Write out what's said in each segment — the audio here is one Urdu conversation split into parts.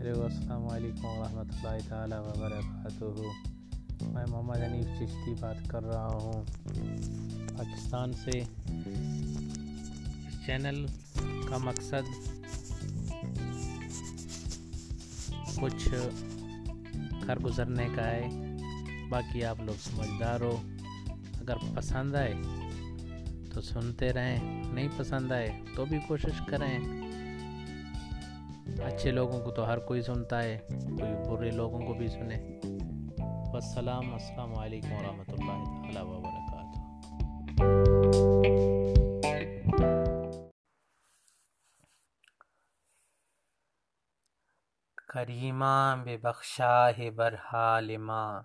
ہیلو السلام علیکم ورحمۃ اللہ تعالیٰ وبرکاتہ میں محمد حنیف چشتی بات کر رہا ہوں پاکستان سے اس چینل کا مقصد کچھ گھر گزرنے کا ہے باقی آپ لوگ سمجھدار ہو اگر پسند آئے تو سنتے رہیں نہیں پسند آئے تو بھی کوشش کریں اچھے لوگوں کو تو ہر کوئی سنتا ہے، کوئی برے لوگوں کو بھی سنے۔ والسلام، السلام علیکم ورحمۃ اللہ تعالیٰ وبرکاتہ۔ کریمہ بے بخشاہ برحال ماں،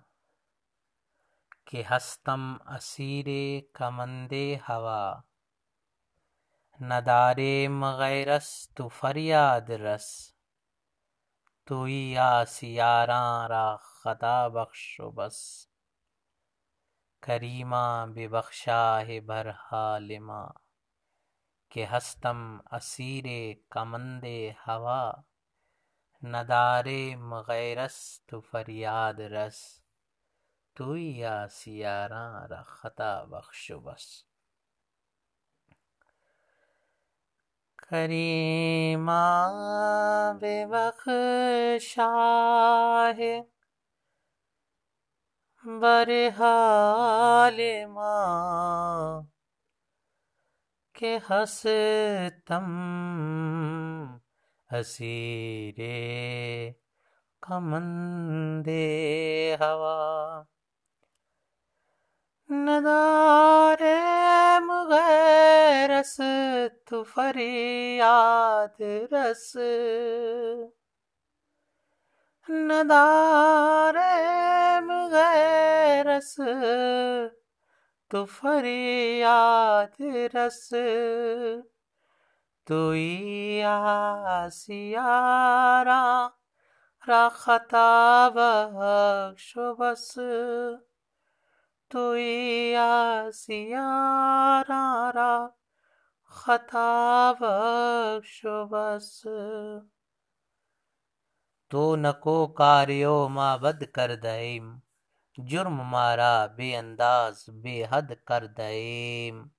کہ ہستم اسیر کمند ہوا۔ ندارے مغیرس تو فریاد رس۔ تو آسیاراں را خطا بخش و بس۔ کریمہ بے بخشاہ برحال ماں کہ ہستم اسیر کمند ہوا۔ ندارے مغیرس تو فریاد رس۔ تو آسیاراں را خطا بخش و بس۔ کریمہ بے بخشاہ برحال ماں کہ ہستم اسیر کمند ہوا ندار مغیرس تو فریاد رس۔ ندار مغیرس تو فریاد رس۔ تو آسیاراں را خطا بخش و بس۔ تو آسیاراں را خطا بخش و بس تو نکو کاریو ما بد کردیم جرم مارا بے انداز بے حد کر دئیم